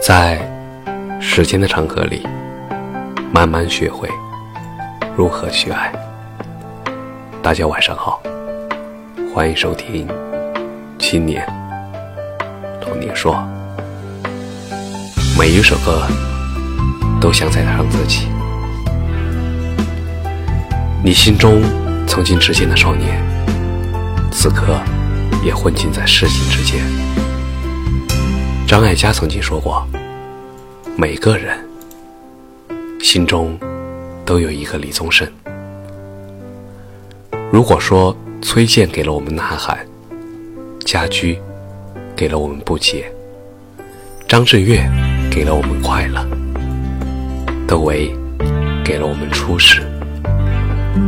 在时间的长河里，慢慢学会如何去爱。大家晚上好，欢迎收听《青年童年说》。每一首歌都像在唱自己，你心中曾经执剑的少年，此刻也混迹在市井之间。张艾嘉曾经说过：“每个人心中都有一个李宗盛。”如果说崔健给了我们呐喊，家驹给了我们不解，张震岳给了我们快乐，窦唯给了我们初始，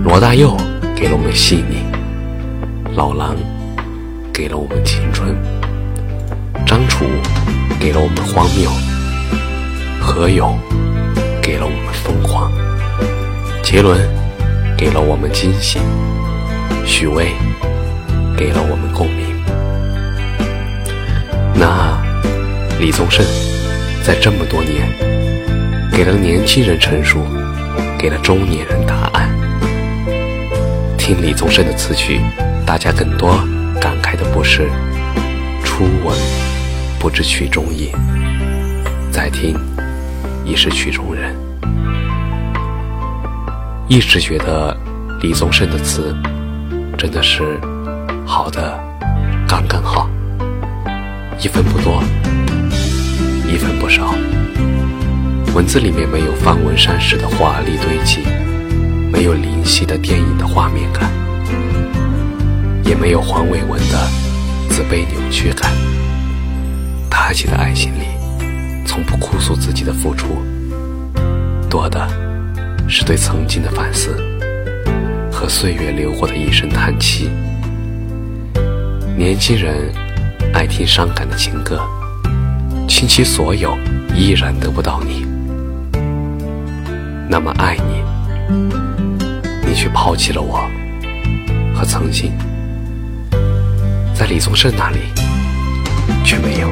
罗大佑给了我们细腻，老狼给了我们青春，张楚。给了我们荒谬，何勇给了我们疯狂，杰伦给了我们惊喜，许巍给了我们共鸣。那李宗盛在这么多年，给了年轻人成熟，给了中年人答案。听李宗盛的词曲，大家更多感慨的不是初吻。不知曲中意，再听已是曲中人。一直觉得李宗盛的词真的是好的刚刚好，一分不多，一分不少。文字里面没有方文山式的华丽堆积，没有灵犀的电影的画面感，也没有黄伟文的自卑扭曲感。他起的爱情里，从不哭诉自己的付出，多的是对曾经的反思和岁月流过的一声叹气。年轻人爱听伤感的情歌，倾其所有依然得不到你，那么爱你，你却抛弃了我和曾经，在李宗盛那里却没有。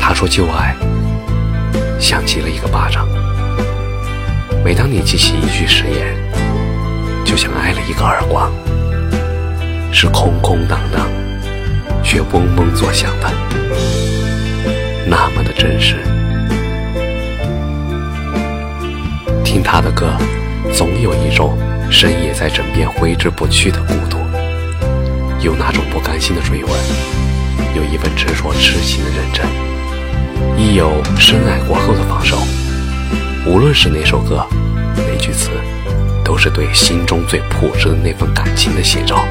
他说：“旧爱像极了一个巴掌，每当你记起一句誓言，就像挨了一个耳光，是空空荡荡，却嗡嗡作响的，那么的真实。听他的歌，总有一种深夜在枕边挥之不去的孤独，有那种不甘心的追问，有一份执着痴情的认真。”亦有深爱过后的放手，无论是哪首歌，哪句词，都是对心中最朴实的那份感情的写照。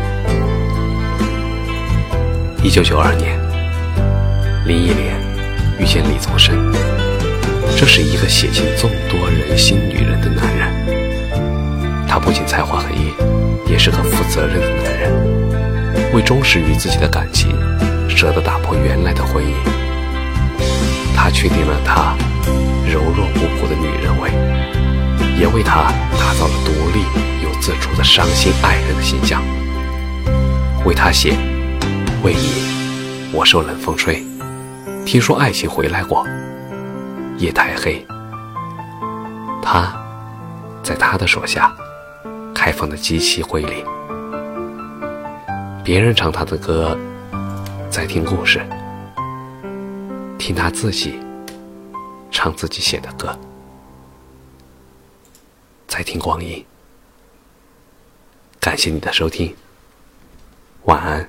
一九九二年，林忆莲遇见李宗盛，这是一个写尽众多人心女人的男人。他不仅才华横溢，也是个负责任的男人，为忠实于自己的感情，舍得打破原来的婚姻。他确定了她柔弱无骨的女人味，也为她打造了独立又自主的伤心爱人的形象。为她写“为你，我受冷风吹”，听说爱情回来过，夜太黑。他，在他的手下，开放的极其瑰丽。别人唱他的歌，在听故事。听他自己唱自己写的歌，在听光阴。感谢你的收听，晚安。